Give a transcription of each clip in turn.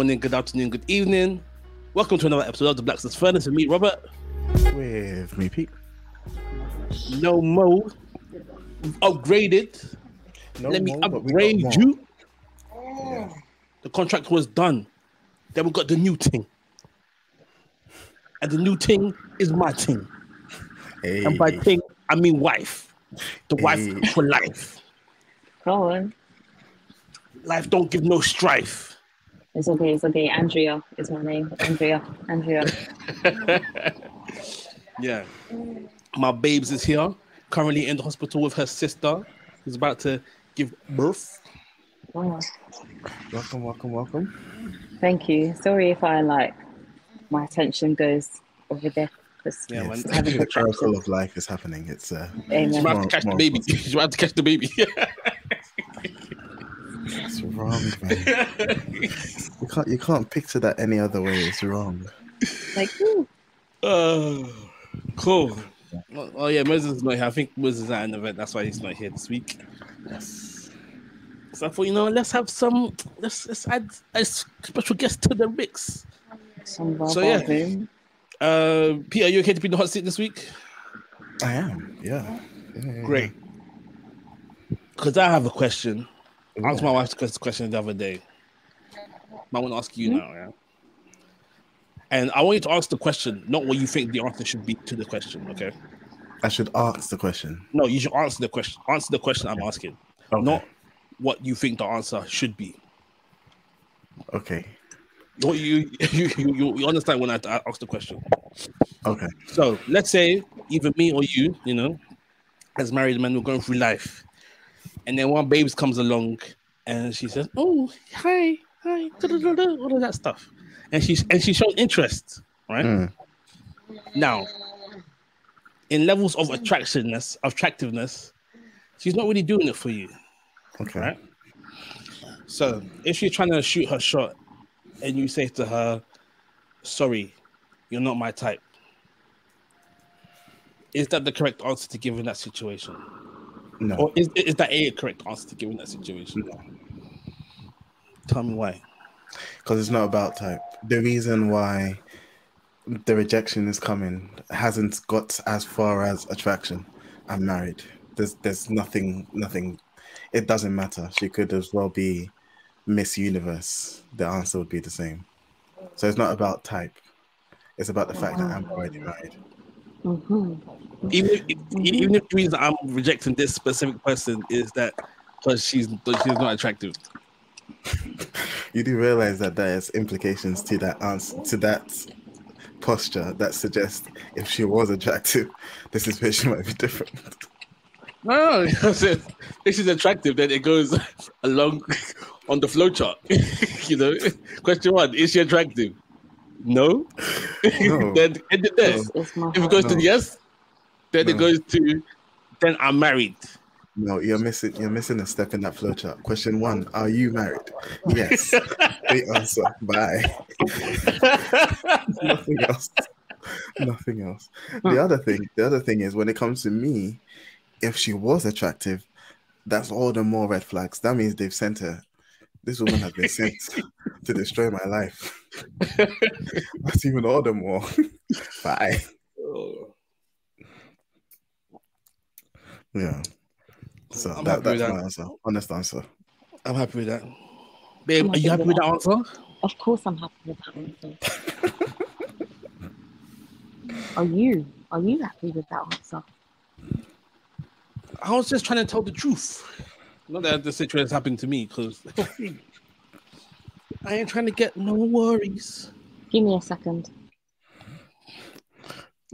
Good morning, good afternoon, good evening. Welcome to another episode of the Blacksmith's Furnace with me, Robert. With me, Pete. No Mo. Upgraded. No Let me more, but we got upgrade you. Yeah. The contract was done. Then we got the new thing. And the new thing is my thing. Hey. And by thing, I mean wife. The Hey. wife for life. Go on. Life don't give no strife. It's okay. It's okay. Andrea is my name. Andrea. Andrea. Yeah. My babes is here, currently in the hospital with her sister, who's about to give birth. Oh, Welcome, welcome, welcome. thank you. Sorry if I like my attention goes over there. 'cause Yeah, Yes, man. having the miracle of life is happening. It's uh, Amen. She's about to catch the baby. possible. She's about to catch the baby. it's wrong, man. you can't you can't picture that any other way. It's wrong. Like, ooh, Oh, cool. Oh, oh, yeah, Moses is not here. I think Moses is at an event. That's why he's not here this week. Yes. So I thought, you know, let's have some. Let's let's add a special guest to the mix. some So, yeah. room. Uh, Peter, are you okay to be in the hot seat this week? I am. Yeah. Yeah, yeah, yeah. Great. Because I have a question. I asked my wife this question the other day. I want to ask you hmm? now, yeah. And I want you to ask the question, not what you think the answer should be to the question. Okay. I should ask the question. No, you should answer the question. Answer the question I'm asking, Okay. not what you think the answer should be. Okay. What you you, you you understand when I I ask the question. Okay. So let's say either me or you, you know, as married men, we're going through life, and then one babes comes along, and she says, "Oh, hi, hi," all of that stuff, and she's and she showed interest, right? Mm. Now, in levels of attractiveness, attractiveness, she's not really doing it for you, Okay. right? So if you're trying to shoot her shot, and you say to her, "Sorry, you're not my type," is that the correct answer to give in that situation, No. or is is that a correct answer to give in that situation? Tell me why. because it's not about type. The reason why the rejection is coming hasn't got as far as attraction. I'm married. There's there's nothing nothing. It doesn't matter. She could as well be Miss Universe. The answer would be the same. So it's not about type. It's about the fact that I'm already married. Hmm even if, even if the reason I'm rejecting this specific person is that because she's she's not attractive. You do realize that there's implications to that answer to that posture that suggests if she was attractive, the situation might be different. No, because if she's attractive, then it goes along on the flowchart. you know, question one: Is she attractive? No. No. then it there. It's, it's If it heart. goes to yes, then it goes to then I'm married. No, you're missing. You're missing a step in that flowchart. Question one: Are you married? Yes. the answer. Bye. Nothing else. Nothing else. The other thing. The other thing is when it comes to me, if she was attractive, that's all the more red flags. That means they've sent her. This woman has been sent to destroy my life. That's even all the more. Bye. Oh, Yeah. So I'm that, that's that. my answer. Honest answer. I'm happy with that. Babe, I'm are you happy happy with with that answer? Of course, I'm happy with that answer. Are you? Are you happy with that answer? I was just trying to tell the truth. Not that the situation has happened to me, because I ain't trying to get no worries. Give me a second.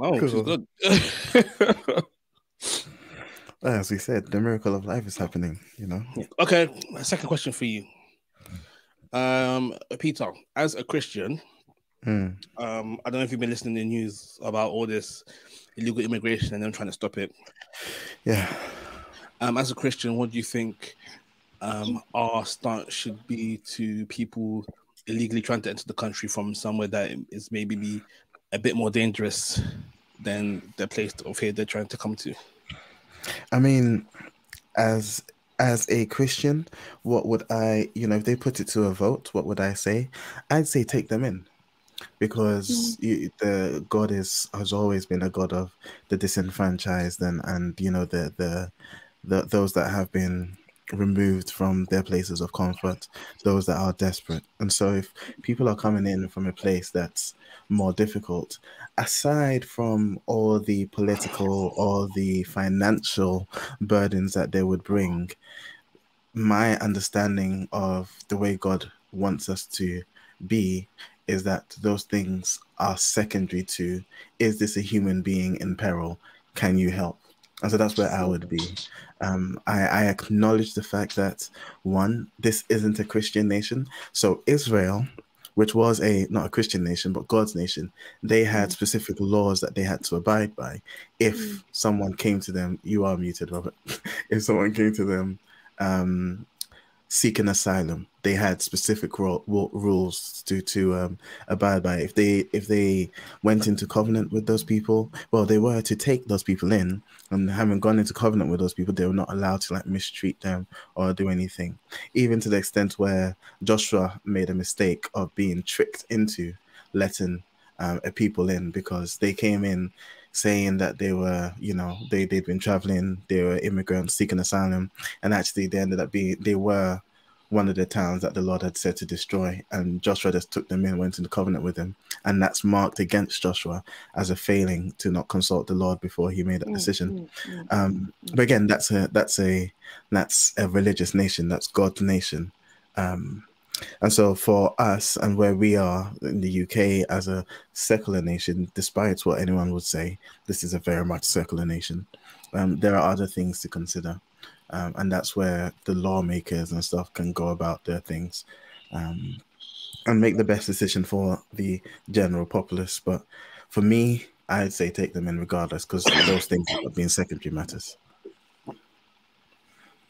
Oh, she's Cool. good. As we said, the miracle of life is happening. You know. okay, a second question for you. Um, Peter, as a Christian, Mm. um, I don't know if you've been listening to the news about all this illegal immigration and them trying to stop it. Yeah. Um, as a Christian, what do you think um, our stance should be to people illegally trying to enter the country from somewhere that is maybe be a bit more dangerous than the place of here they're trying to come to? I mean, as as a Christian, what would I, you know, if they put it to a vote, what would I say? I'd say take them in because you, the God is has always been a God of the disenfranchised and and you know the the the those that have been removed from their places of comfort, those that are desperate. And so if people are coming in from a place that's more difficult, aside from all the political or the financial burdens that they would bring, my understanding of the way God wants us to be is that those things are secondary to is this a human being in peril? Can you help? And so that's where I would be. Um, I, I acknowledge the fact that one, this isn't a Christian nation. So Israel, which was a not a Christian nation but God's nation, they had specific laws that they had to abide by. If someone came to them, you are muted, Robert. if someone came to them um, seeking asylum, they had specific ro- ru- rules to to um, abide by. If they if they went into covenant with those people, well, they were to take those people in, and having gone into covenant with those people, they were not allowed to like mistreat them or do anything. Even to the extent where Joshua made a mistake of being tricked into letting um, a people in because they came in saying that they were, you know, they they'd been traveling, they were immigrants seeking asylum, and actually they ended up being they were one of the towns that the Lord had said to destroy, and Joshua just took them in, went into covenant with them, and that's marked against Joshua as a failing to not consult the Lord before he made that mm, decision. Mm, mm, um, but again, that's a that's a that's a religious nation, that's God's nation. Um, and so for us and where we are in the UK as a secular nation, despite what anyone would say, this is a very much secular nation. Um, there are other things to consider. Um, and that's where the lawmakers and stuff can go about their things um, and make the best decision for the general populace. But for me, I'd say take them in regardless because those things have been secondary matters.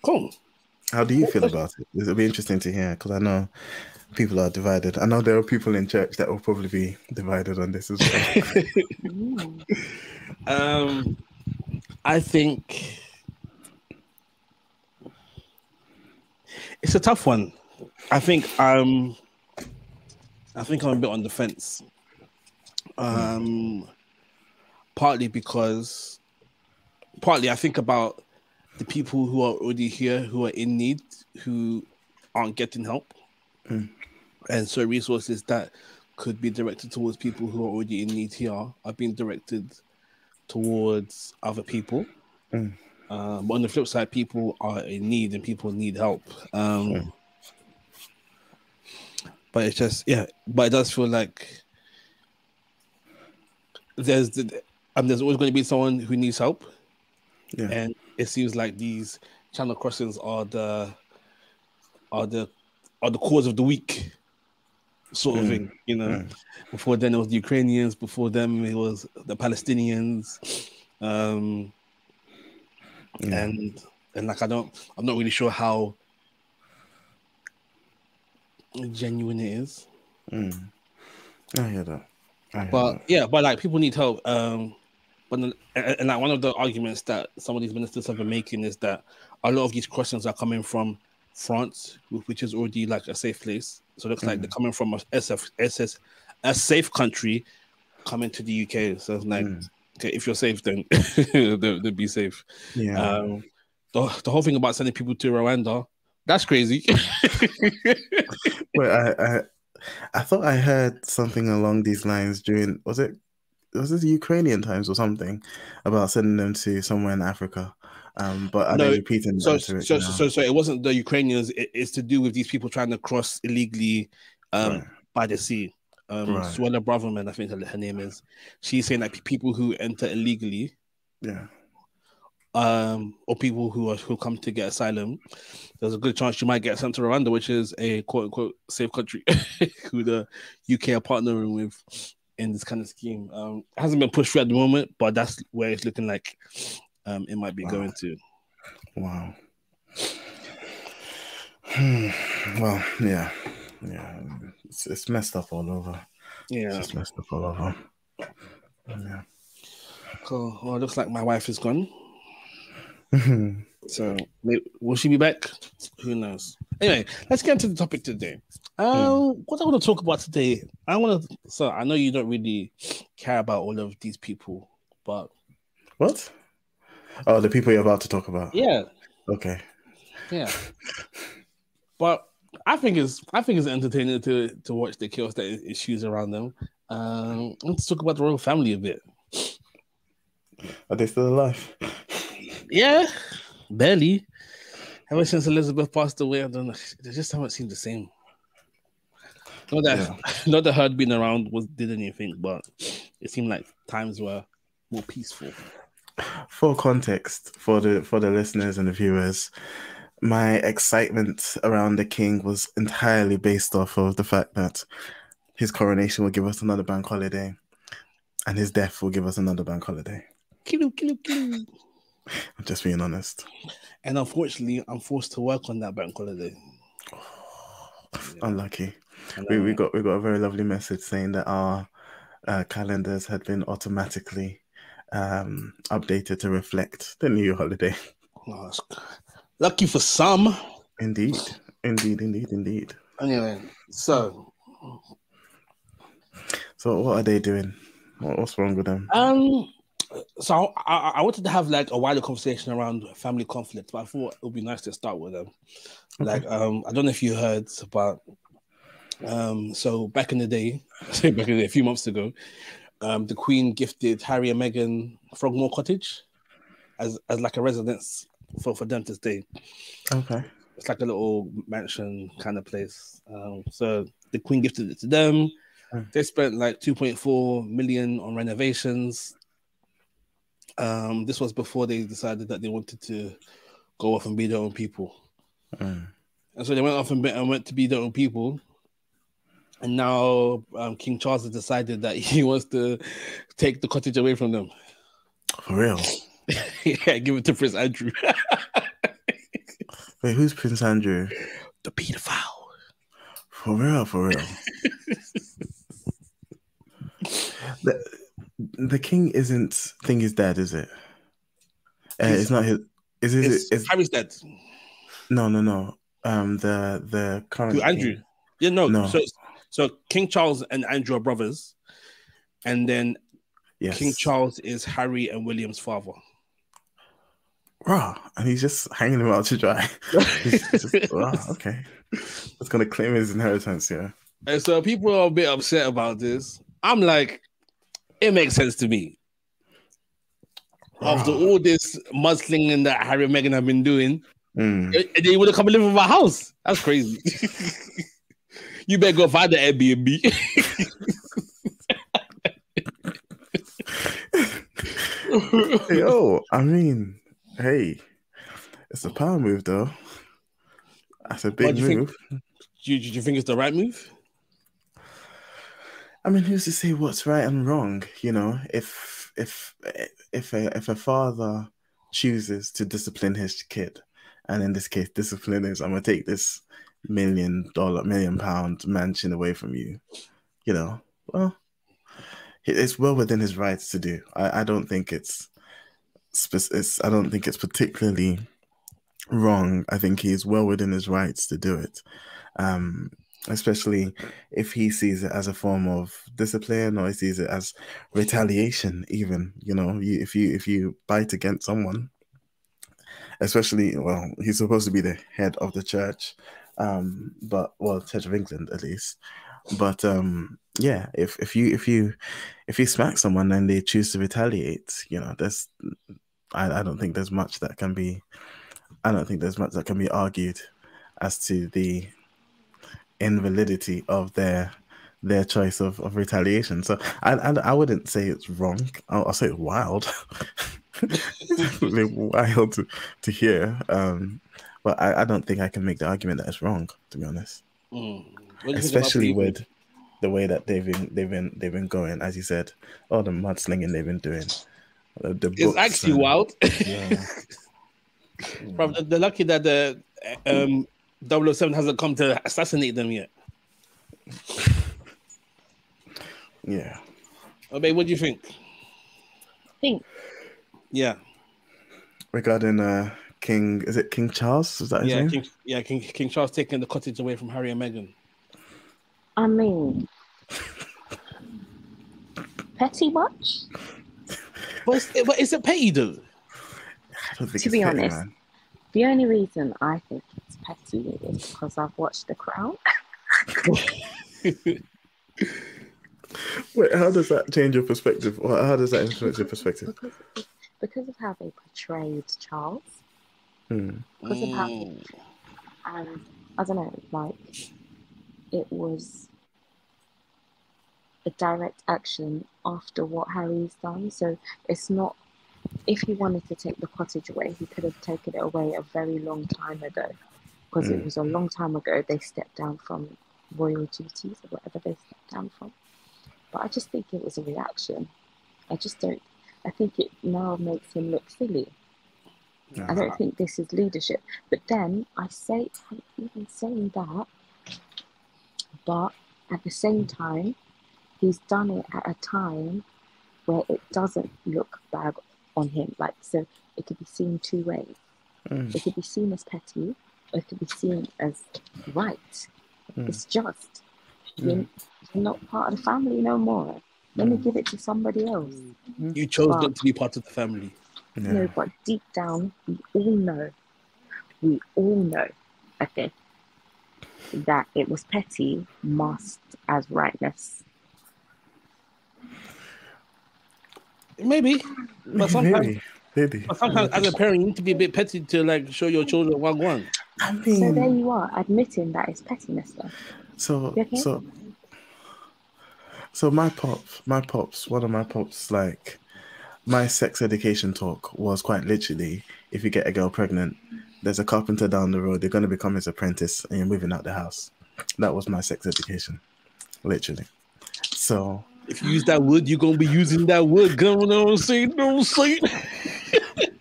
Cool. How do you feel about it? It'll be interesting to hear because I know people are divided. I know there are people in church that will probably be divided on this as well. Um, I think it's a tough one. I think um, I think I'm a bit on the fence. Um, partly because, partly I think about the people who are already here, who are in need, who aren't getting help, and so resources that could be directed towards people who are already in need here are being directed towards other people. Um, but on the flip side, people are in need and people need help. Um, But it's just yeah, but it does feel like there's the, um, there's always going to be someone who needs help, Yeah. and it seems like these channel crossings are the are the are the cause of the week sort of thing you know? Before then it was the ukrainians. Before them it was the palestinians. Um and and like i don't i'm not really sure how genuine it is. I hear that. I hear but that. yeah but like people need help. Um but and, and like one of the arguments that some of these ministers have been making is that a lot of these crossings are coming from France, which is already like a safe place. So it looks like they're coming from a SF, SS, a safe country, coming to the UK. So it's like, okay, if you're safe, then then be safe. Yeah. Um, the, the whole thing about sending people to Rwanda, that's crazy. Wait, I, I I thought I heard something along these lines during was it was the Ukrainian times or something about sending them to somewhere in Africa. Um, but are No, repeating so, so, so, so, so it wasn't the Ukrainians. It, it's to do with these people trying to cross illegally um, Right. by the sea. Um, Right. Suella Braverman, I think her, her name is. She's saying that people who enter illegally, yeah. um, or people who are who come to get asylum, there's a good chance you might get sent to Rwanda, which is a quote unquote safe country, who the UK are partnering with in this kind of scheme. Um, it hasn't been pushed through at the moment, but that's where it's looking like um, it might be Wow. going to. Wow. Hmm. Well, yeah, yeah. It's, it's messed up all over. Yeah. it's messed up all over. Yeah. Cool. Well, it looks like my wife is gone. So will she be back? Who knows? Anyway, let's get into the topic today. Um, Hmm. what I want to talk about today, I want to. So I know you don't really care about all of these people, but What? Oh, the people you're about to talk about. yeah, Okay. yeah. but I think it's I think it's entertaining to to watch the chaos that issues around them. Um, let's talk about the royal family a bit. Are they still alive? Yeah, barely. Ever since Elizabeth passed away, I don't know. They just haven't seemed the same. Not that, not that her been around was did anything, but it seemed like times were more peaceful. For context, for the for the listeners and the viewers, my excitement around the king was entirely based off of the fact that his coronation will give us another bank holiday, and his death will give us another bank holiday. Kill, kill, kill. I'm just being honest. And unfortunately, I'm forced to work on that bank holiday. Unlucky. We, we uh, got we got a very lovely message saying that our uh, calendars had been automatically um, updated to reflect the new holiday. oh, lucky for some. Indeed, indeed, indeed, indeed. Anyway, so So what are they doing? What, what's wrong with them? Um, so I, I, wanted to have like a wider conversation around family conflict, but I thought it would be nice to start with them. Like, um, I don't know if you heard, but um, so back in the day, say back in the day, a few months ago, um, the Queen gifted Harry and Meghan Frogmore Cottage as as like a residence for for them to stay. Okay. It's like a little mansion kind of place. Um, so the Queen gifted it to them. Mm. They spent like 2.4 million on renovations. Um, this was before they decided that they wanted to go off and be their own people. Mm. And so they went off and, be, and went to be their own people. And now um, King Charles has decided that he wants to take the cottage away from them. For real? yeah, give it to Prince Andrew, Wait, who's Prince Andrew? the pedophile. For real? For real? The, king isn't think he's dead, is it? Uh, it's not his. Is it? It's, Is, Harry's dead. no, no, no. Um, the the current Who, king. Andrew? Yeah, no. No. So, so King Charles and Andrew are brothers, and then Yes. King Charles is Harry and William's father. Rah, and he's just hanging him out to dry. Just, okay. That's gonna claim his inheritance, yeah. And so people are a bit upset about this. I'm like, it makes sense to me. After all this mudslinging that Harry and Meghan have been doing, Mm. they would have come and live in my house. That's crazy. you better go find the Airbnb. Yo, I mean, hey, it's a power move though. That's a big do you think? move. do, you, do you think it's the right move? I mean, who's to say what's right and wrong? You know, if if if a if a father chooses to discipline his kid, and in this case, discipline is I'm gonna take this million dollar, million pound mansion away from you. You know, well, it's well within his rights to do. I, I don't think it's, it's I don't think it's particularly wrong. I think he is well within his rights to do it. Um, especially if he sees it as a form of discipline or he sees it as retaliation even you know you, if you if you bite against someone especially well he's supposed to be the head of the church um but well church of england at least. But um yeah if if you if you if you smack someone and they choose to retaliate you know there's i, I don't think there's much that can be i don't think there's much that can be argued as to the invalidity of their their choice of, of retaliation. So I, I I wouldn't say it's wrong. I'll, I'll say it's wild. it's definitely wild to, to hear. Um, but I, I don't think I can make the argument that it's wrong. To be honest, Mm. What do you think about especially with the way that they've been they've been they've been going, as you said, all the mudslinging they've been doing. The, the It's actually and- wild. Yeah. Bro, they're- they're lucky that the um, 007 hasn't come to assassinate them yet. yeah. Oh, babe, what do you think? think Yeah. Regarding uh, King is it King Charles? Is that his Yeah, name? King, yeah, King, King Charles taking the cottage away from Harry and Meghan. I mean, petty much? But it's, but is it petty though? I don't think To it's be petty, honest. man. The only reason I think it's petty is because I've watched The Crown. Wait, how does that change your perspective? Or how does that influence your perspective? because, because of how they portrayed Charles. Hmm. Because of how Mm. and I don't know, like it was a direct action after what Harry's done. So it's not if he wanted to take the cottage away, he could have taken it away a very long time ago. Because it Mm. was a long time ago they stepped down from royal duties or whatever they stepped down from. But I just think it was a reaction. I just don't I think it now makes him look silly. I don't think this is leadership. But then I say, I'm even saying that, but at the same time, he's done it at a time where it doesn't look bad on him. Like, so it could be seen two ways. Mm. It could be seen as petty, or it could be seen as right. Mm. It's just. You're, you're not part of the family no more. Let me give it to somebody else. You chose Wow. not to be part of the family. Yeah. No, but deep down, we all know, we all know, okay, that it was petty masked as rightness. Maybe, but sometimes, Maybe, maybe. but sometimes as a parent, you need to be a bit petty to like show your children one one. I So there you are, admitting that it's pettiness, though. so okay? so so my pops, my pops, one of my pops, like my sex education talk was quite literally: if you get a girl pregnant, there's a carpenter down the road. They're going to become his apprentice, and you're moving out the house. That was my sex education, literally. So If you use that wood, you're gonna be using that wood. Going on, saying, don't say.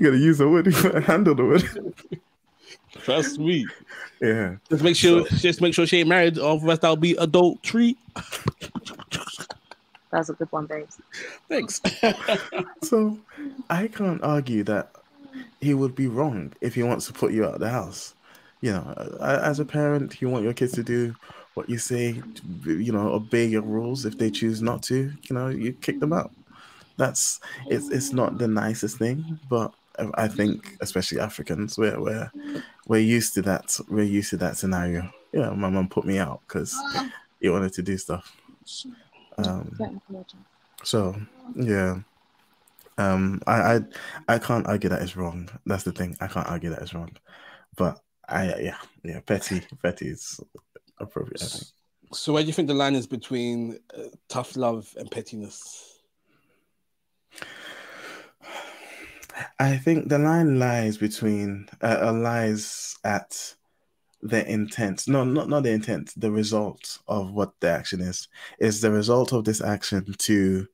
you gotta use the wood, you gotta handle the wood. Trust me. yeah. Just make sure, just make sure she ain't married, or otherwise that'll be adult adultery. That's a good one, babes. Thanks. So I can't argue that he would be wrong if he wants to put you out of the house. You know, as a parent, you want your kids to do what you say, you know, obey your rules. If they choose not to, you know, you kick them out. That's it's it's not the nicest thing, but I think especially Africans, we're we're we're used to that. We're used to that scenario. Yeah, my mom put me out because he wanted to do stuff. Um, so yeah, um, I, I I can't argue that it's wrong. That's the thing. I can't argue that it's wrong. But I yeah yeah petty petty is appropriate. I think. So, where do you think the line is between uh, tough love and pettiness? I think the line lies between uh, uh, lies at the intent. No, not not the intent. The result of what the action is is the result of this action to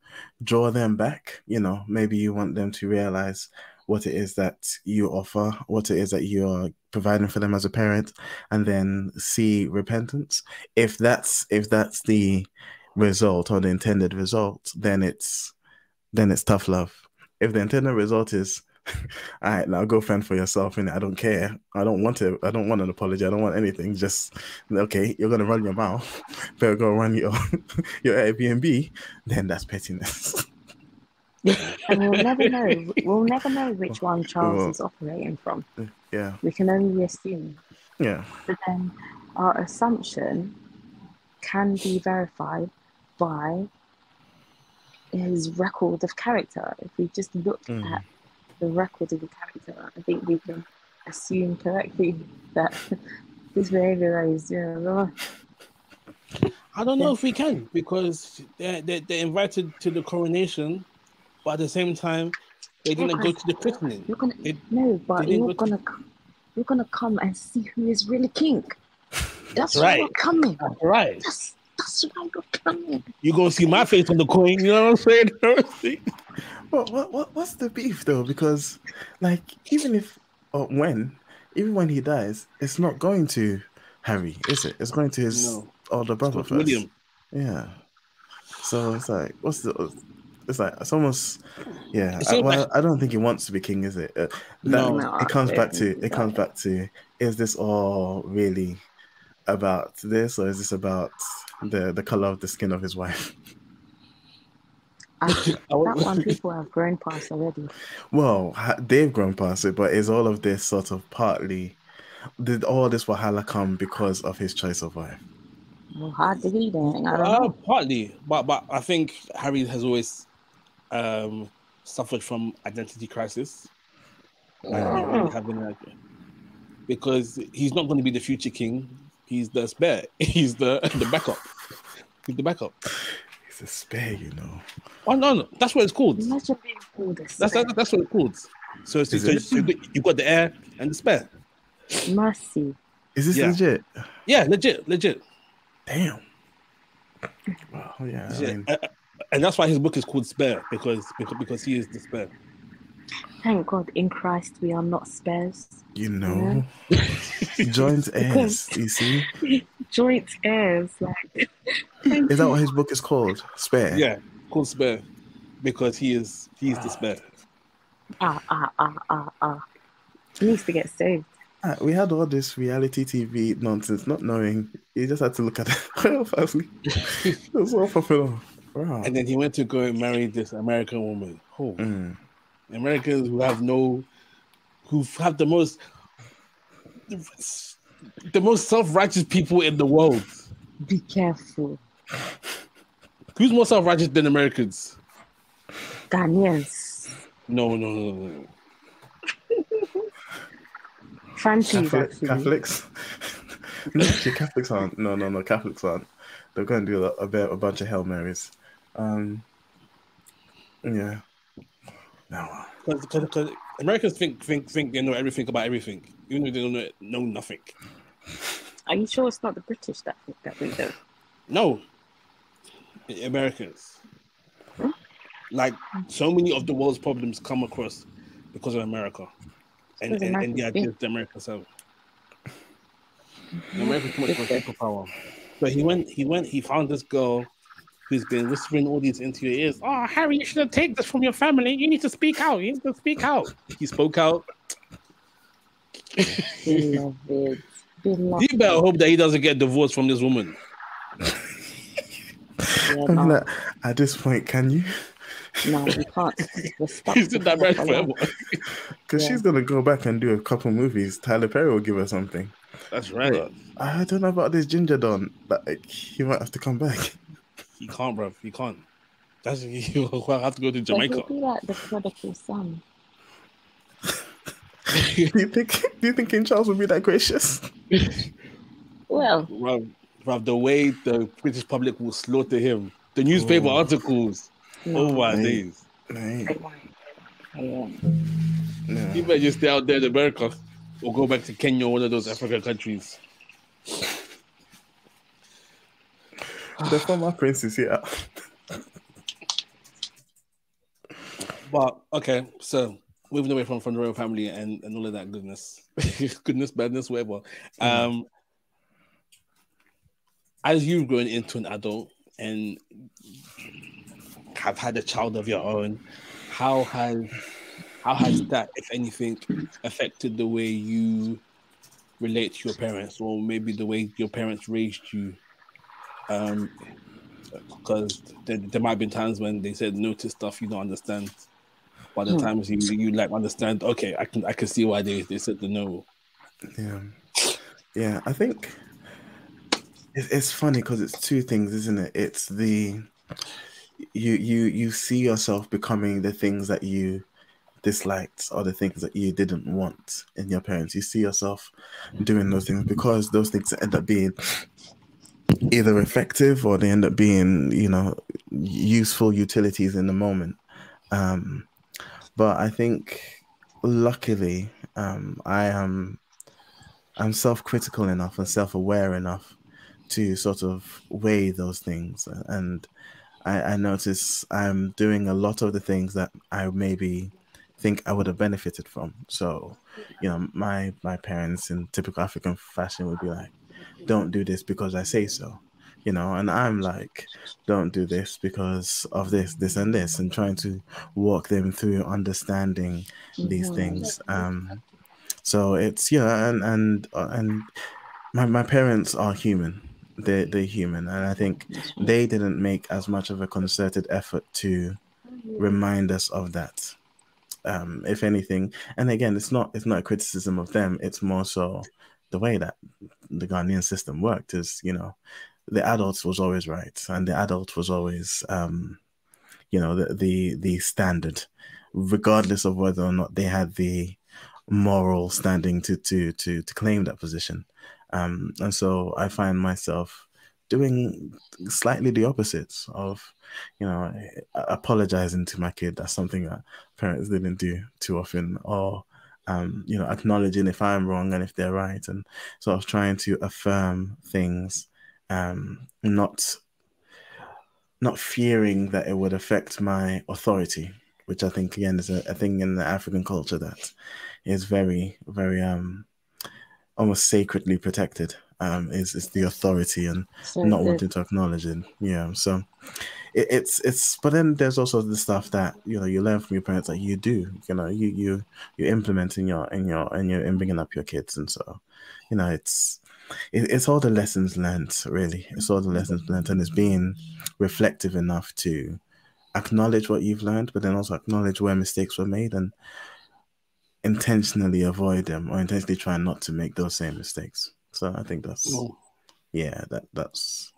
draw them back. You know, maybe you want them to realize what it is that you offer, what it is that you are providing for them as a parent, and then see repentance. If that's if that's the result or the intended result, then it's then it's tough love. If the intended result is all right, now go fend for yourself, and I don't care. I don't want to. I don't want an apology. I don't want anything. Just okay. You're gonna run your mouth. Better go run your your Airbnb. Then that's pettiness. And we'll never know. We'll never know which one Charles Well- is operating from. yeah, We can only assume. yeah, But then our assumption can be verified by his record of character. If we just look Mm. at the record of the character, I think we can assume correctly that this behavior is, you know, I don't know if we can because they're, they're, they're invited to the coronation, but at the same time, they didn't go to the christening. you're gonna It- no, but didn't you're go gonna c- you're gonna come and see who is really king. That's why Right. you're coming. Right. That's that's why you're going to see my face on the coin. You know what I'm saying? What what what what's the beef though? Because like even if or when even when he dies, it's not going to Harry, is it? It's going to his No. older brother first. William. Yeah. So it's like, what's the It's like it's almost yeah. It's I, well, like- I don't think he wants to be king, is it? Uh, that, No. No, it comes I back to think it comes back to is this all really about this or is this about the the color of the skin of his wife? I, that one people have grown past already. Well, they've grown past it, but is all of this sort of partly did all this Wahala come because of his choice of wife? Well, how did he then? Uh, partly, but but I think Harry has always um, suffered from identity crisis. Like, having a, because he's not going to be the future king. He's the spare. He's the the backup. He's the backup. He's a spare, you know. Oh no, no, that's what it's called. Imagine being called a That's spare. that's, that's what it's called. So, so, so it? you got- you got the heir and the spare. Mercy. Is this Yeah. legit? Yeah, legit, legit. Damn. Well, yeah. I mean, Uh, uh, and that's why his book is called Spare because because, because he is the spare. Thank God in Christ we are not spares. you know, joint heirs. You see, Joint heirs. Like, is that what his book is called? Spare. Yeah, called Spare because he is he is the spare. Ah, ah, ah, ah, ah. He needs to get saved. Ah, we had all this reality TV nonsense, not knowing. You just had to look at the royal family. it was all popular. Wow. And then he went to go and marry this American woman. Oh, Mm. Americans who have no, who have the most, the most self-righteous people in the world. Be careful. Who's more self-righteous than Americans? Ghanaians. No, no, no, no. no. Catholic. Catholics. no, actually, Catholics aren't. No, no, no. Catholics aren't. They're going to do a, a, bit, a bunch of hail marys. Um. Yeah. No. Because Americans think think think they know everything about everything, even though they don't know, know nothing. Are you sure it's not the British that think that we do? No, Americans. Like so many of the world's problems come across because of America, and Because and, and the America's ideas the Americans have. America's too much for superpower. So he went, he went, he found this girl who's been whispering all these into your ears. Oh, Harry, you shouldn't take this from your family. You need to speak out. You need to speak out. He spoke out. Beloved. Beloved. You better hope that he doesn't get divorced from this woman. Yeah, no, like, at this point, can you? no, we can't. We're stuck He's in that marriage forever. Because Yeah. she's gonna go back and do a couple movies. Tyler Perry will give her something. That's right. I don't know about this Ginger Don. Like, he might have to come back. He can't, bro. He can't. That's he'll have to go to Jamaica. he'll be like the prodigal son. do you think? Do you think King Charles would be that gracious? Well, Bruv, bruv, the way the British public will slaughter him. The newspaper Oh. articles. no. Oh my Mate. days. Right. they won't. They won't. No. You better just stay out there in America or go back to Kenya or one of those African countries. The former prince is here. But okay, so moving away from, from the royal family and, and all of that goodness, goodness, badness, whatever. Um, as you've grown into an adult and have had a child of your own, how has how has that, if anything, affected the way you relate to your parents, or maybe the way your parents raised you? Um, because there, there might have been times when they said no to stuff you don't understand. By the Hmm. times you you like understand, okay, I can I can see why they, they said the no. Yeah, yeah. I think it, it's funny because it's two things, isn't it? It's the you you you see yourself becoming the things that you disliked or the things that you didn't want in your parents. You see yourself doing those things because those things end up being either effective or they end up being you know useful utilities in the moment. Um, but I think luckily um, I am I'm self-critical enough and self-aware enough to sort of weigh those things, and I, I notice I'm doing a lot of the things that I maybe think I would have benefited from. So, you know, my my parents in typical African fashion would be like, "Don't do this because I say so." you know, and I'm like, don't do this because of this, this, and this, and trying to walk them through understanding these Mhm. things. Um, so it's yeah, and and uh, and my my parents are human. They're they're human, and I think they didn't make as much of a concerted effort to remind us of that. Um, if anything, and again, it's not it's not a criticism of them. It's more so the way that the Ghanaian system worked is, you know, the adults was always right, and the adult was always, um, you know, the the the standard, regardless of whether or not they had the moral standing to to to to claim that position. Um, and so I find myself doing slightly the opposites of, you know, apologizing to my kid. That's something that parents didn't do too often, or um, you know, acknowledging if I'm wrong and if they're right, and sort of trying to affirm things, um, not not fearing that it would affect my authority, which I think again is a, a thing in the African culture that is very, very um almost sacredly protected. Um, is is the authority and So not wanting to acknowledge it. Yeah, so it, it's it's. But then there's also the stuff that you know you learn from your parents that you do. You know, you you you implement in your in your in your in bringing up your kids, and so you know it's it, it's all the lessons learned. Really, it's all the lessons learned, and it's being reflective enough to acknowledge what you've learned, but then also acknowledge where mistakes were made and intentionally avoid them or intentionally try not to make those same mistakes. So I think that's Well, yeah that that's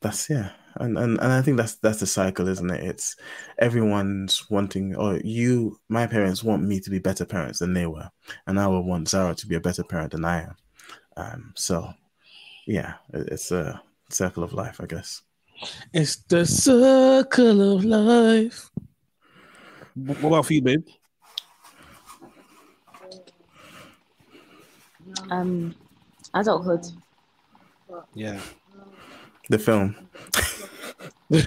that's yeah. And, and and i think that's that's the cycle isn't it? It's everyone's wanting or you my parents want me to be better parents than they were and i would want zara to be a better parent than i am. Um so yeah it- it's a circle of life i guess. It's the circle of life. What about for you, babe? um, adulthood. Yeah. the film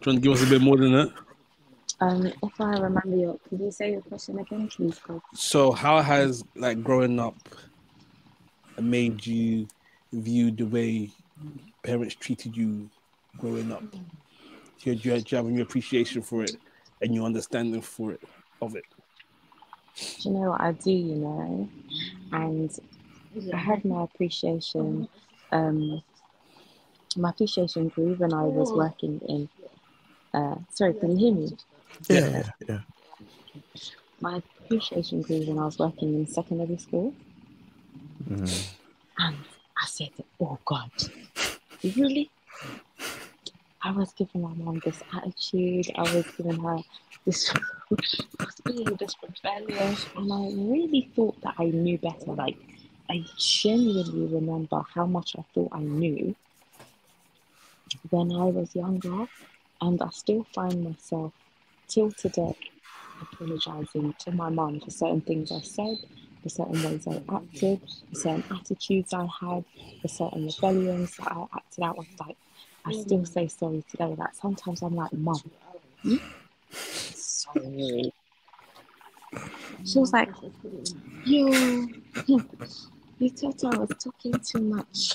Trying to give us a bit more than that. Um, if I remember your, could you say your question again, please? God? So, how has like growing up made you view the way parents treated you growing up? Do you, do you, do you have any appreciation for it and your understanding for it of it? Do you know what I do? You know, and I had my appreciation. Um, my appreciation grew when I was working in. Uh, sorry, can you hear me? yeah yeah, yeah. My appreciation grew when I was working in secondary school, Mhm. and I said, "Oh God, really?" I was giving my mom this attitude. I was giving her this, I was being this rebellious, and I really thought that I knew better. Like, I genuinely remember how much I thought I knew when I was younger, and I still find myself till today apologizing to my mum for certain things I said, for certain ways I acted, for certain attitudes I had, for certain rebellions that I acted out. Of, like, I still mm. say sorry today. Like sometimes I'm like, Mum? She was like, You, you thought I was talking too much.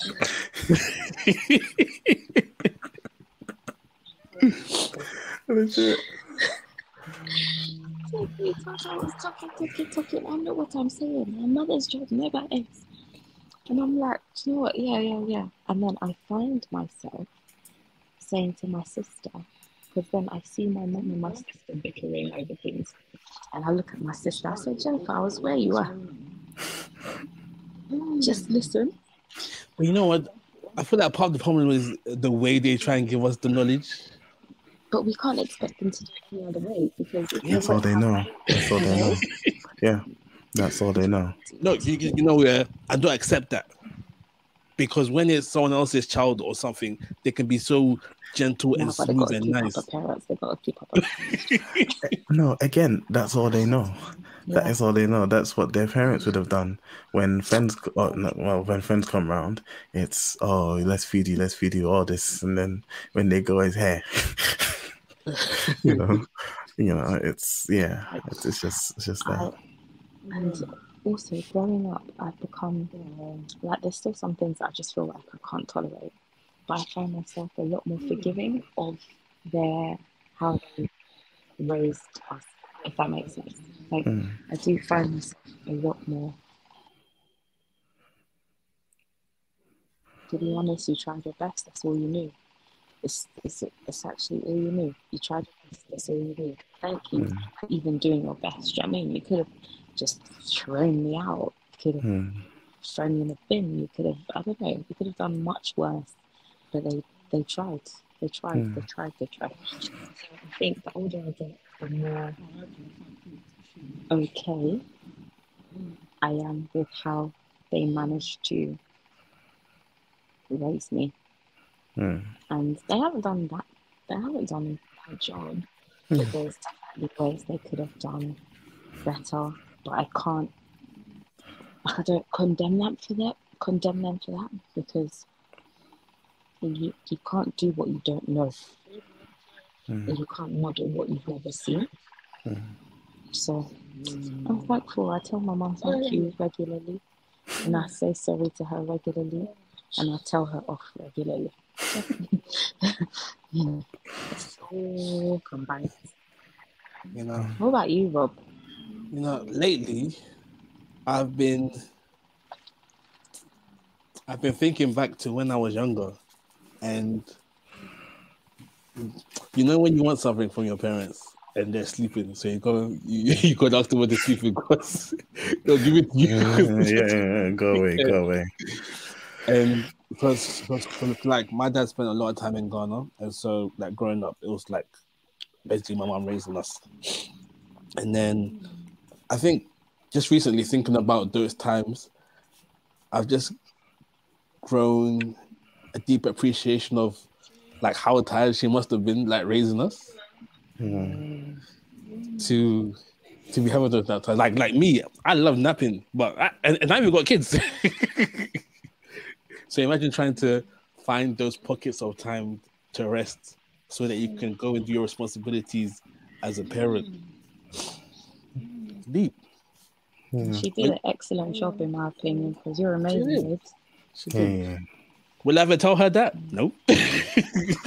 You thought I was talking, talking, talking. I know what I'm saying. My mother's job never ends. And I'm like, you know what? Yeah, yeah, yeah. And then I find myself saying to my sister, because then I see my mum and my sister bickering over things. And I look at my sister, I said, Jennifer, I was where you are. Mm. Just listen. But you know what? I feel like part of the problem is the way they try and give us the knowledge. But we can't expect them to do it any other way because if That's all they know. That's all they know. Yeah, that's all they know. No, you, you you know, yeah, I don't accept that because when it's someone else's child or something, they can be so gentle No, and smooth and nice. up appearance. They got to keep up. No, again, that's all they know. That Yeah. is all they know. That's what their parents would have done when friends. Oh, no, well, when friends come round, it's oh, let's feed you, let's feed you all this, and then when they go, it's hey, you know, you know, it's yeah, it's, it's just it's just I, that. and also growing up, I've become like there's still some things that I just feel like I can't tolerate, but I find myself a lot more forgiving of their how they raised us, if that makes sense. Like Mm. I do find myself a lot more. To be honest, you tried your best. That's all you knew. It's it's it's actually all you knew. You tried your best. That's all you knew. Thank you Mm. for even doing your best. Do you know what I mean? You could have just thrown me out. You could have Mm. thrown me in a bin. You could have I don't know. You could have done much worse. But they they tried. They tried. Mm. They tried. They tried. So I think the older I get, the more okay I am with how they managed to raise me. Mm. And they haven't done that. They haven't done a bad job. But there's definitely ways they could have done better. But I can't. I don't condemn them for that. Condemn them for that because you you can't do what you don't know. Mm. And you can't model what you've never seen. Mm. So I'm thankful. I tell my mum thank you regularly, and I say sorry to her regularly, and I tell her off regularly. you know, it's all combined. You know, What about you, Rob? You know, lately I've been I've been thinking back to when I was younger and you know when you want something from your parents and they're sleeping, so you go you, you go ask them what they're sleeping because they'll give it to you. Mm, yeah, yeah, yeah, go away, go away. And because, because, because, like my dad spent a lot of time in Ghana, and so like growing up, it was like basically my mom raising us. And then I think just recently thinking about those times, I've just grown a deep appreciation of like how tired she must have been like raising us Mm. to to be having those time. Like like me, I love napping, but I, and, and I even got kids. so imagine trying to find those pockets of time to rest so that you can go and do your responsibilities as a parent. Deep. Yeah. She did an excellent job, in my opinion, because you're amazing. did. She did. yeah. Will I ever tell her that? No.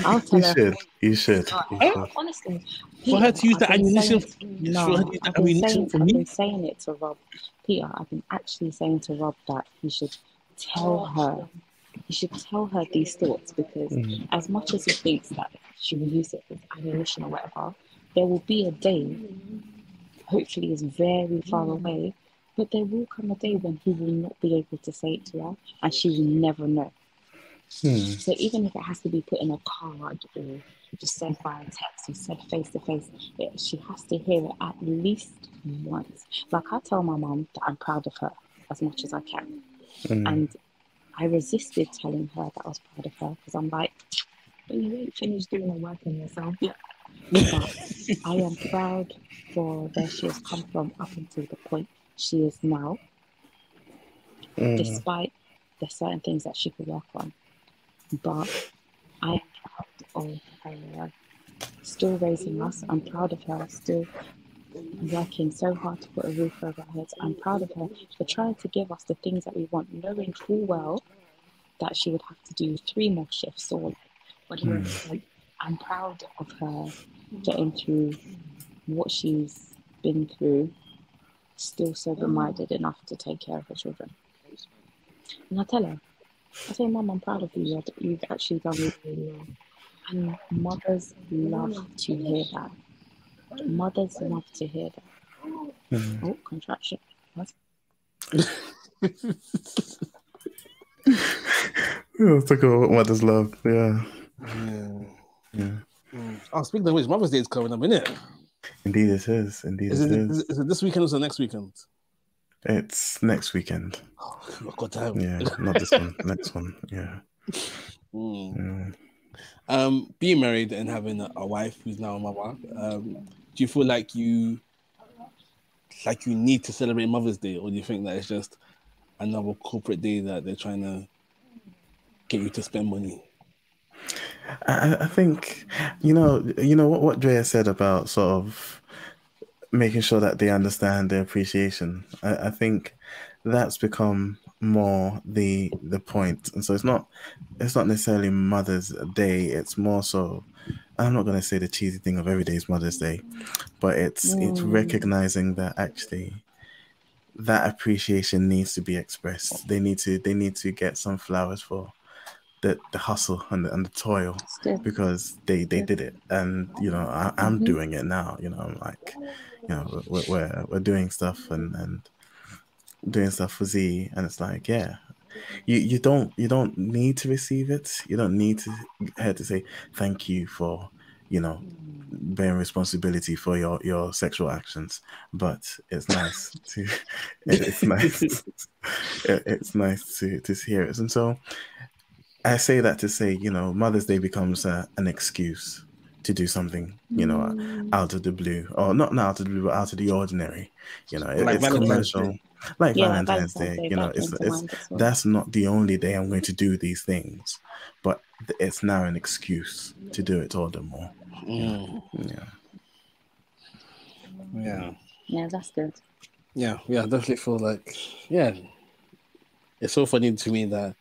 I'll tell You her. should, you should. No, you should. honestly, For her to use I've the been ammunition- saying- for No, her to use the I've been, ammunition saying, I've been saying it to Rob. Peter, I've been actually saying to Rob that he should tell her, he should tell her these thoughts because Mm. as much as he thinks that she will use it as ammunition or whatever, there will be a day, hopefully is very far away, but there will come a day when he will not be able to say it to her and she will never know. Mm. So even if it has to be put in a card or just sent via text or said face to face, she has to hear it at least once. Like I tell my mum that I'm proud of her as much as I can, Mm. and I resisted telling her that I was proud of her because I'm like, but you ain't finished doing the work on yourself yet. But I am proud for where she has come from up until the point she is now Mm. despite the certain things that she could work on. But I am proud of her still raising us. I'm proud of her still working so hard to put a roof over our heads. I'm proud of her for trying to give us the things that we want, knowing full well that she would have to do three more shifts or like, whatever. Like, I'm proud of her getting through what she's been through, still sober minded enough to take care of her children. And I tell her, I say, Mum, I'm proud of you. You're- You've actually done really, really well. And mothers love to hear that. Mothers love to hear that. Mm. Oh, contraction. What? Yeah, let's talk about what mothers love. Yeah. Yeah. Yeah. Mm. Oh, speaking of which, Mother's Day is coming up, isn't it? Indeed it is. Indeed Is it it, is. is it, is it this weekend or is it next weekend? It's next weekend. Oh, I've got time. Yeah, not this one. Next one. Yeah. Mm. yeah. Um, being married and having a, a wife who's now a mother, um, do you feel like you like you need to celebrate Mother's Day, or do you think that it's just another corporate day that they're trying to get you to spend money? I, I think you know you know what what Drea said about sort of making sure that they understand the appreciation. I, I think that's become more the the point, and so it's not it's not necessarily Mother's Day. It's more so. I'm not going to say the cheesy thing of every day is Mother's Day, but it's it's Mm. recognizing that actually that appreciation needs to be expressed. They need to they need to get some flowers for the the hustle and the, and the toil because they they did it. And you know I, i'm Mhm. doing it now you know i'm like you know we're, we're, we're doing stuff and and doing stuff for z and it's like yeah you you don't you don't need to receive it. You don't need to her to say thank you for you know bearing responsibility for your your sexual actions. But it's nice to it- it's nice it, it's nice to to hear it. And so I say that to say, you know, Mother's Day becomes a, an excuse to do something, you know, Mm. out of the blue, or not, not out of the blue, but out of the ordinary. You know, it- Like it's commercial, like Yeah, Valentine's Valentine's Day. Day You know, it's it's well. that's not the only day I'm going to do these things, but it's now an excuse to do it all the more. Mm, Yeah, yeah, Yeah, that's good. yeah, yeah. I definitely feel like yeah. It's so funny to me that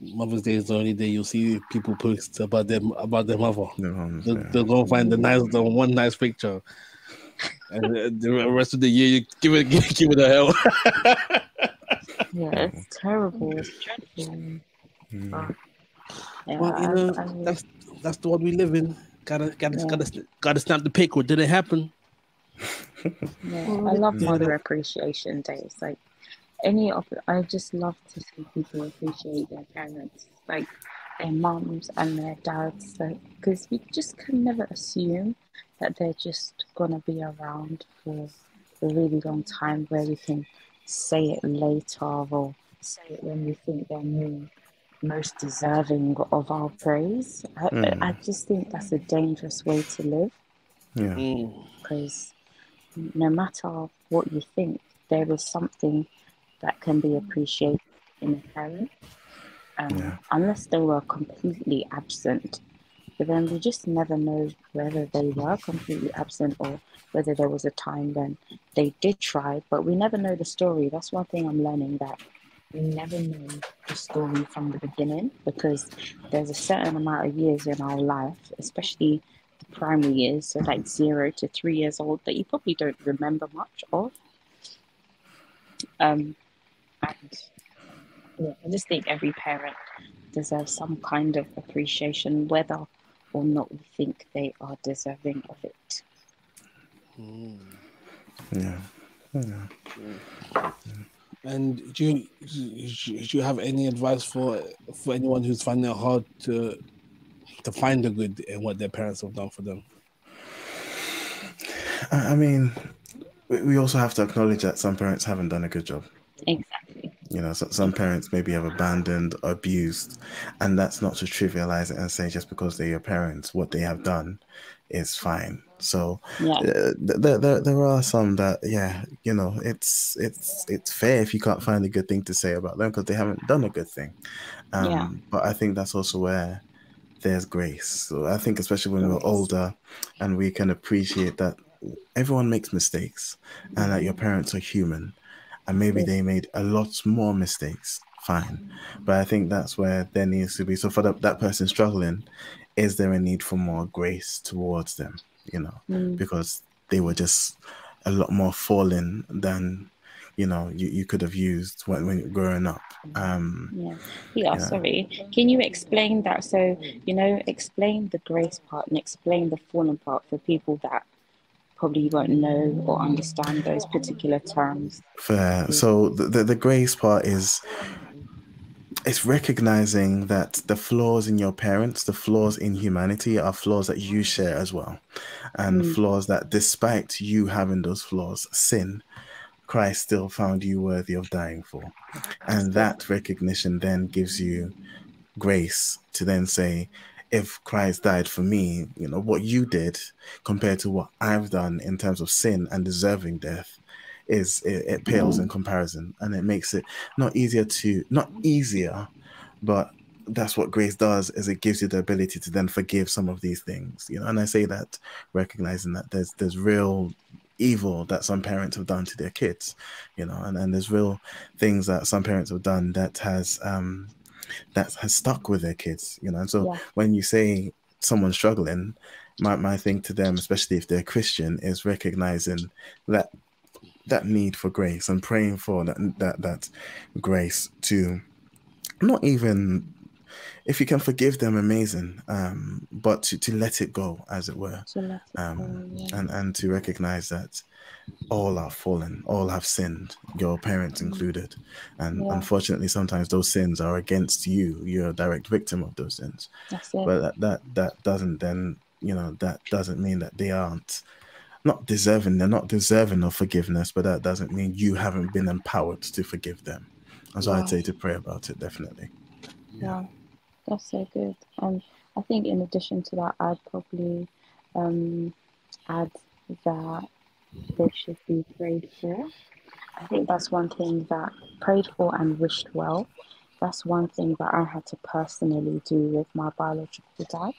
Mother's Day is the only day you'll see people post about them about their mother. no, They'll, yeah. they'll go find the nice, the one nice picture, and the, the rest of the year you give it, give, give it a hell. Yeah, it's terrible. It's dreadful. Mm. But, yeah, well, you I- know, I- that's that's the world we live in. Gotta, gotta, Yeah. gotta, gotta snap the pic. What did it happen? Yeah, I love Yeah. Mother Appreciation Day. It's like any of it, I just love to see people appreciate their parents, like their mums and their dads, like because we just can never assume that they're just gonna be around for a really long time where we can say it later or say it when we think they're more most deserving of our praise. I, Mm. I just think that's a dangerous way to live yeah, Mm, because no matter what you think, there is something that can be appreciated in a parent, um, Yeah. unless they were completely absent. But then we just never know whether they were completely absent or whether there was a time when they did try, but we never know the story. That's one thing I'm learning that we never know the story from the beginning because there's a certain amount of years in our life, especially the primary years, so like zero to three years old, that you probably don't remember much of. Um, and yeah, I just think every parent deserves some kind of appreciation, whether or not we think they are deserving of it. mm. yeah, yeah. And do you do you have any advice for for anyone who's finding it hard to to find the good in what their parents have done for them? I I mean, we we also have to acknowledge that some parents haven't done a good job. Exactly. You know, so, some parents maybe have abandoned, abused, and that's not to trivialize it and say just because they're your parents, what they have done is fine. So Yeah. uh, there, there, there are some that, yeah, you know, it's it's it's fair if you can't find a good thing to say about them because they haven't done a good thing. Um, Yeah. But I think that's also where there's grace. So I think especially when we're older and we can appreciate that everyone makes mistakes and that your parents are human and maybe they made a lot more mistakes fine but i think that's where there needs to be so for that, that person struggling is there a need for more grace towards them you know Mm. because they were just a lot more fallen than you know you, you could have used when, when you're growing up um Yeah. Yeah, Yeah. sorry. Can you explain that? So, you know, explain the grace part and explain the fallen part for people that probably won't know or understand those particular terms. Fair. So the, the the grace part is it's recognizing that the flaws in your parents, the flaws in humanity, are flaws that you share as well, and Mm. flaws that, despite you having those flaws, sin, Christ still found you worthy of dying for, and that recognition then gives you grace to then say. If Christ died for me, you know, what you did compared to what I've done in terms of sin and deserving death, is it, it pales in comparison and it makes it not easier to not easier but that's what grace does is it gives you the ability to then forgive some of these things you know? And i say that recognizing that there's there's real evil that some parents have done to their kids, you know, and, and there's real things that some parents have done that has um that has stuck with their kids, you know. And so Yeah. when you say someone's struggling, my, my thing to them, especially if they're Christian, is recognizing that that need for grace and praying for that that that grace to not even if you can forgive them amazing. Um but to, to let it go as it were. To let it um go, yeah. and and to recognize that all are fallen all have sinned your parents included. And Yeah. unfortunately sometimes those sins are against you. You're a direct victim of those sins. That's it. but that that, that doesn't then you know that doesn't mean that they aren't not deserving they're not deserving of forgiveness but that doesn't mean you haven't been empowered to forgive them. And so Yeah. i'd say to pray about it definitely. Yeah, that's so good. And I think in addition to that, I'd probably um, add that they should be prayed for. I think that's one thing that prayed for and wished well. That's one thing that I had to personally do with my biological dad.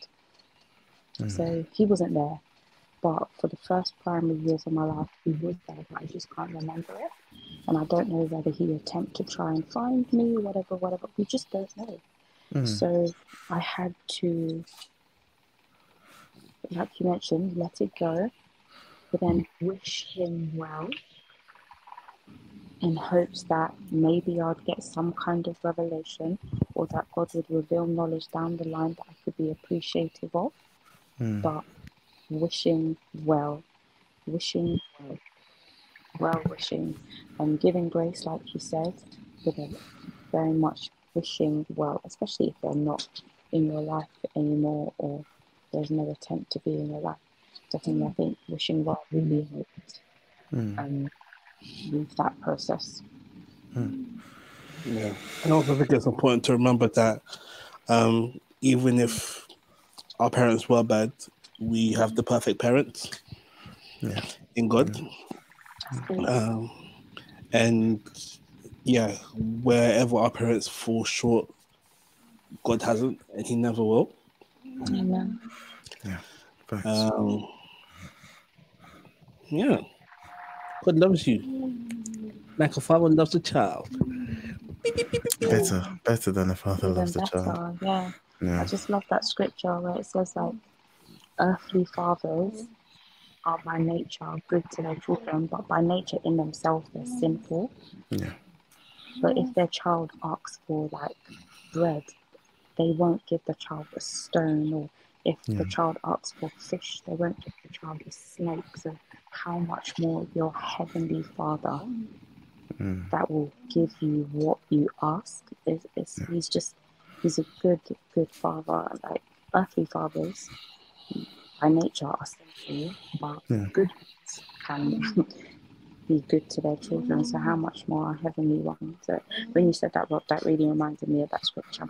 So he wasn't there, but for the first primary years of my life, he was there, but I just can't remember it. And I don't know whether he attempted to try and find me, whatever, whatever. We just don't know. Mm. So I had to, like you mentioned, let it go, but then wish him well in hopes that maybe I'd get some kind of revelation or that God would reveal knowledge down the line that I could be appreciative of. Mm. But wishing well, wishing well, well wishing, and giving grace, like you said, but very much wishing well, especially if they're not in your life anymore or there's no attempt to be in your life. Definitely, I think wishing well really helped Mm. um, with that process. Yeah, and also I think it's important to remember that um, even if our parents were bad, we have the perfect parents Yeah. in God, um, and yeah, wherever our parents fall short, God hasn't, and He never will. Amen. Facts. Um, yeah, God loves you like a father loves a child. better better than a father Even loves the better, child yeah. I yeah just love that scripture where it says like earthly fathers are by nature good to their children, but by nature in themselves they're sinful. yeah But if their child asks for like bread, they won't give the child a stone, or if the child asks for fish, they won't give the child a snake. So how much more your heavenly Father Mm. that will give you what you ask is, is he's just he's a good good father. Like earthly fathers by nature are sinful, but Yeah. good ones can be good to their children. So how much more our heavenly one? So when you said that, Rob, that really reminded me of that scripture.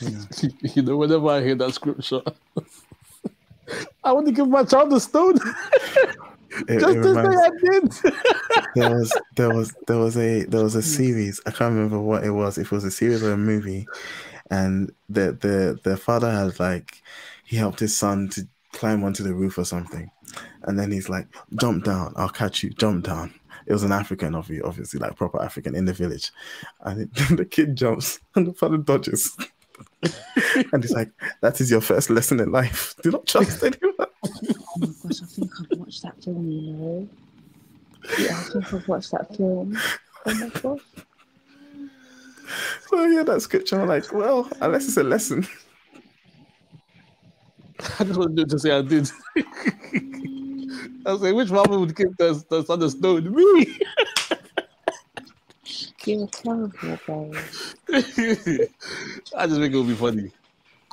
you know, whenever I hear that scripture, I want to give my child a stone. It- Just it to reminds- say I did. there was there was there was a there was a series i can't remember what it was if it was a series or a movie and the the the father had like he helped his son to climb onto the roof or something and then he's like jump down i'll catch you jump down it was an african obvi- obviously like proper african in the village and it, the kid jumps and the father dodges and he's like that is your first lesson in life do not trust anyone Oh my gosh, I think I've watched that film, you know. Yeah, I think I've watched that film. Oh my gosh. so yeah that scripture i'm like well unless it's a lesson I just want to do it to say I did. I was like, which mama would give the, the son a stone? Me. You're terrible, babe. I just think it would be funny.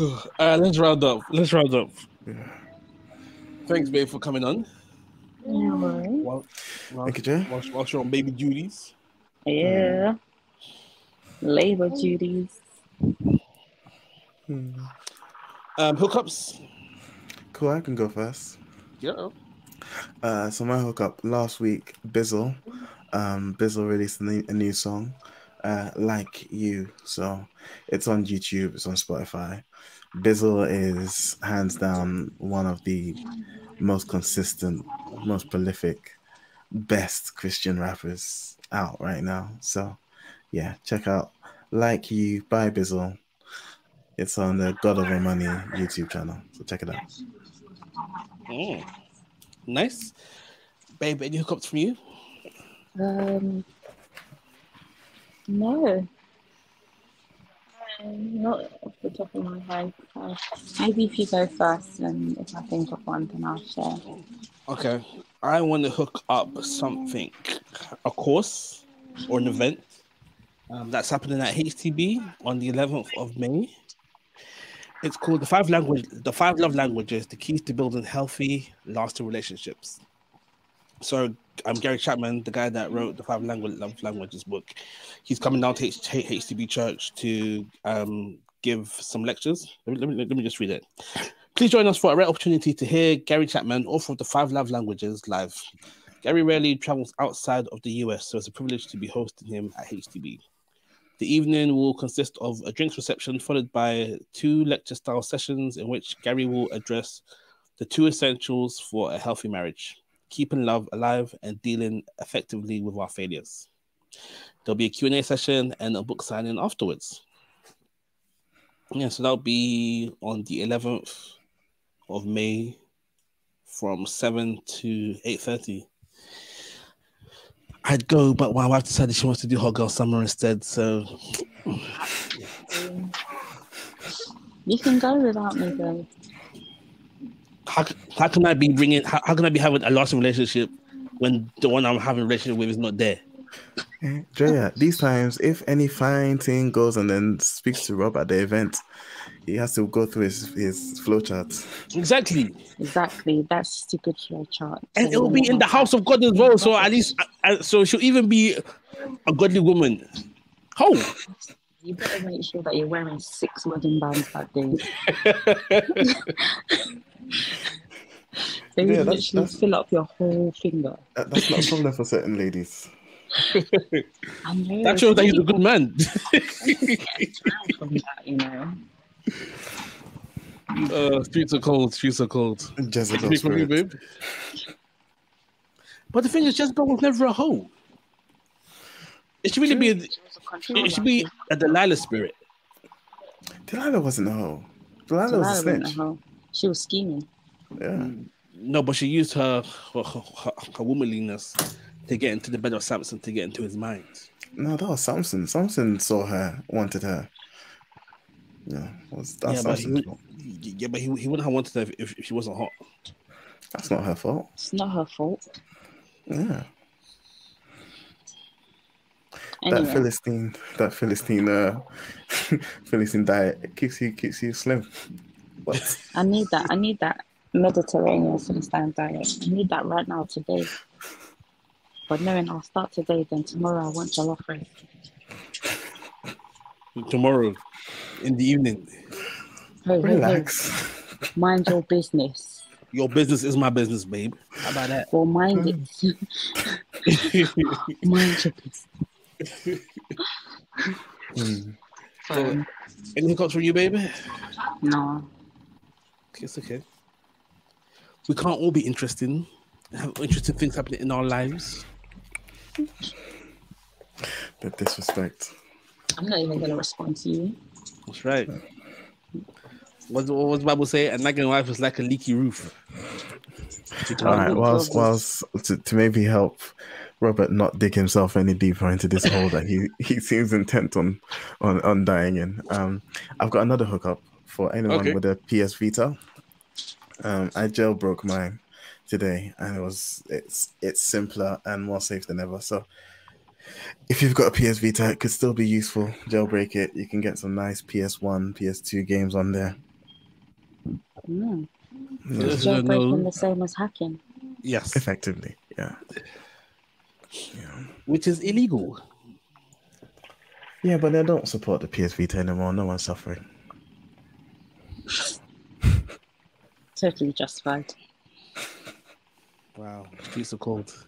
All right, let's round up. Let's round up. Thanks, babe, for coming on. No worries. While, Thank you, Jay. while, while you're on baby duties. Yeah. Labor duties. Um, hookups. Cool, I can go first. Yeah. Uh, so my hookup last week, Bizzle. Um, Bizzle released a new, a new song. uh, like you. So it's on YouTube, it's on Spotify. Bizzle is hands down one of the most consistent, most prolific, best Christian rappers out right now. So yeah, check out Like You by Bizzle. It's on the God Over Money YouTube channel. So check it out. Mm. Nice. Babe, any hookups from you? Um, no. Um, Not off the top of my head. Uh, maybe if you go first, and if I think of one, then I'll share. Okay. I want to hook up something, a course or an event um, that's happening at HTB on the 11th of May. It's called the five language, the five love languages, the keys to building healthy, lasting relationships. So I'm Gary Chapman, the guy that wrote the five language love languages book. He's coming down to H- H- HTB Church to um, give some lectures. Let me, let, me, let me just read it. Please join us for a rare opportunity to hear Gary Chapman, author of the five love languages, live. Gary rarely travels outside of the US, so it's a privilege to be hosting him at HTB. The evening will consist of a drinks reception followed by two lecture style sessions in which Gary will address the two essentials for a healthy marriage keeping love alive and dealing effectively with our failures. There'll be a Q&A session and a book signing afterwards. Yeah, so that'll be on the 11th of May from 7 to 8.30. I'd go, but my wife decided she wants to do Hot Girl Summer instead, so you can go without me, though. how, how can I be bringing, how, how can I be having a lasting relationship when the one I'm having a relationship with is not there? Mm, Drea, these times, if any fine thing goes and then speaks to Rob at the event, he has to go through his, his flowchart. Exactly. Exactly. That's stupid flow chart. and it will be in the house of God as well. So at least, uh, uh, so she'll even be a godly woman. Oh, You better make sure that you're wearing six wedding bands that day. They Yeah, would that's- literally that's- fill up your whole finger. That- That's not a problem for certain ladies. I know. that shows that he's a good man. from that, you know. Uh, streets are cold. Streets are cold. Jezebel Speak for me, babe. But the thing is, Jezebel was never a hoe. It should really be. A, She a it should be a Delilah spirit. Delilah wasn't a hoe. Delilah, Delilah was a wasn't a snitch. She was scheming. Yeah. No, but she used her her, her, her, her womanliness to get into the bed of Samson to get into his mind. No, that was Samson. Samson saw her, wanted her. Yeah, was that's yeah, but he, Samson's would- fault. yeah, but he, he wouldn't have wanted her if, if she wasn't hot. That's not her fault. It's not her fault. Yeah. That Philistine, that Philistine, uh, Philistine diet keeps you keeps you slim. What? I need that. I need that Mediterranean Philistine diet. I need that right now today. But knowing I'll start today, then tomorrow I want jollof rice. Tomorrow, in the evening, Hey, hey, hey, Relax. mind your business. your business is my business, babe. How about that? Well, mind it. mind your business. Hmm. Um, Any hiccups from you, baby? no. It's okay. We can't all be interesting. Have interesting things happening in our lives. The disrespect. I'm not even going to respond to you. That's right. What what does the Bible say? A nagging wife is like a leaky roof. All right. can't- Whilst, whilst to, to maybe help Robert not dig himself any deeper into this hole that he, he seems intent on on on dying in. Um, I've got another hookup for anyone Okay. with a PS Vita. Um, I jailbroke mine today, and it was it's it's simpler and more safe than ever. So. If you've got a PS Vita, it could still be useful. Jailbreak it. You can get some nice PS1, PS2 games on there. Mm. Yeah, Is jailbreaking know. the same as hacking? Yes, effectively, yeah. Yeah. which is illegal. Yeah, but they don't support the PS Vita anymore. No one's suffering. Totally justified. Wow, streets are cold.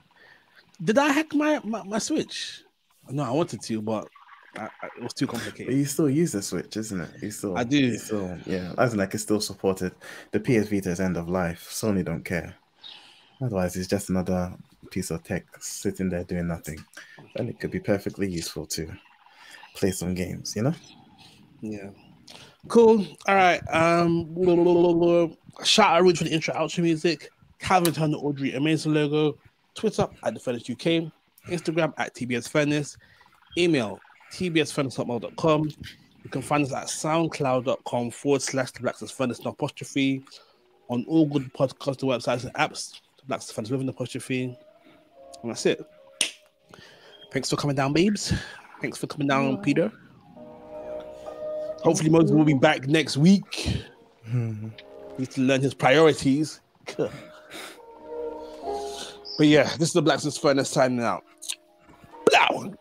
Did I hack my, my, my Switch? No, I wanted to, but I, I, it was too But complicated. you still use the Switch, isn't it? You still, I do. you still, yeah. As in, like it's still supported. The PS Vita is end of life. Sony don't care. Otherwise, it's just another piece of tech sitting there doing nothing, and it could be perfectly useful to play some games. You know. Yeah. Cool. All right. Um. blah, blah, blah. Shout out Rich for the intro outro music. Calvin Turner Ordinary Amazing logo. Twitter at the Furnace UK. Instagram at TBS Furnace. Email tbsfurnace.mail.com. You can find us at soundcloud.com forward slash the Blacksmith Furnace apostrophe. On all good podcast websites and apps, the Blacksmith Furnace with an apostrophe. And that's it. Thanks for coming down, babes. Thanks for coming down, Peter. Hopefully, Moses will be back next week. Mm-hmm. he Needs to learn his priorities. But yeah, this is the Blacksmith Furnace signing out. Blow.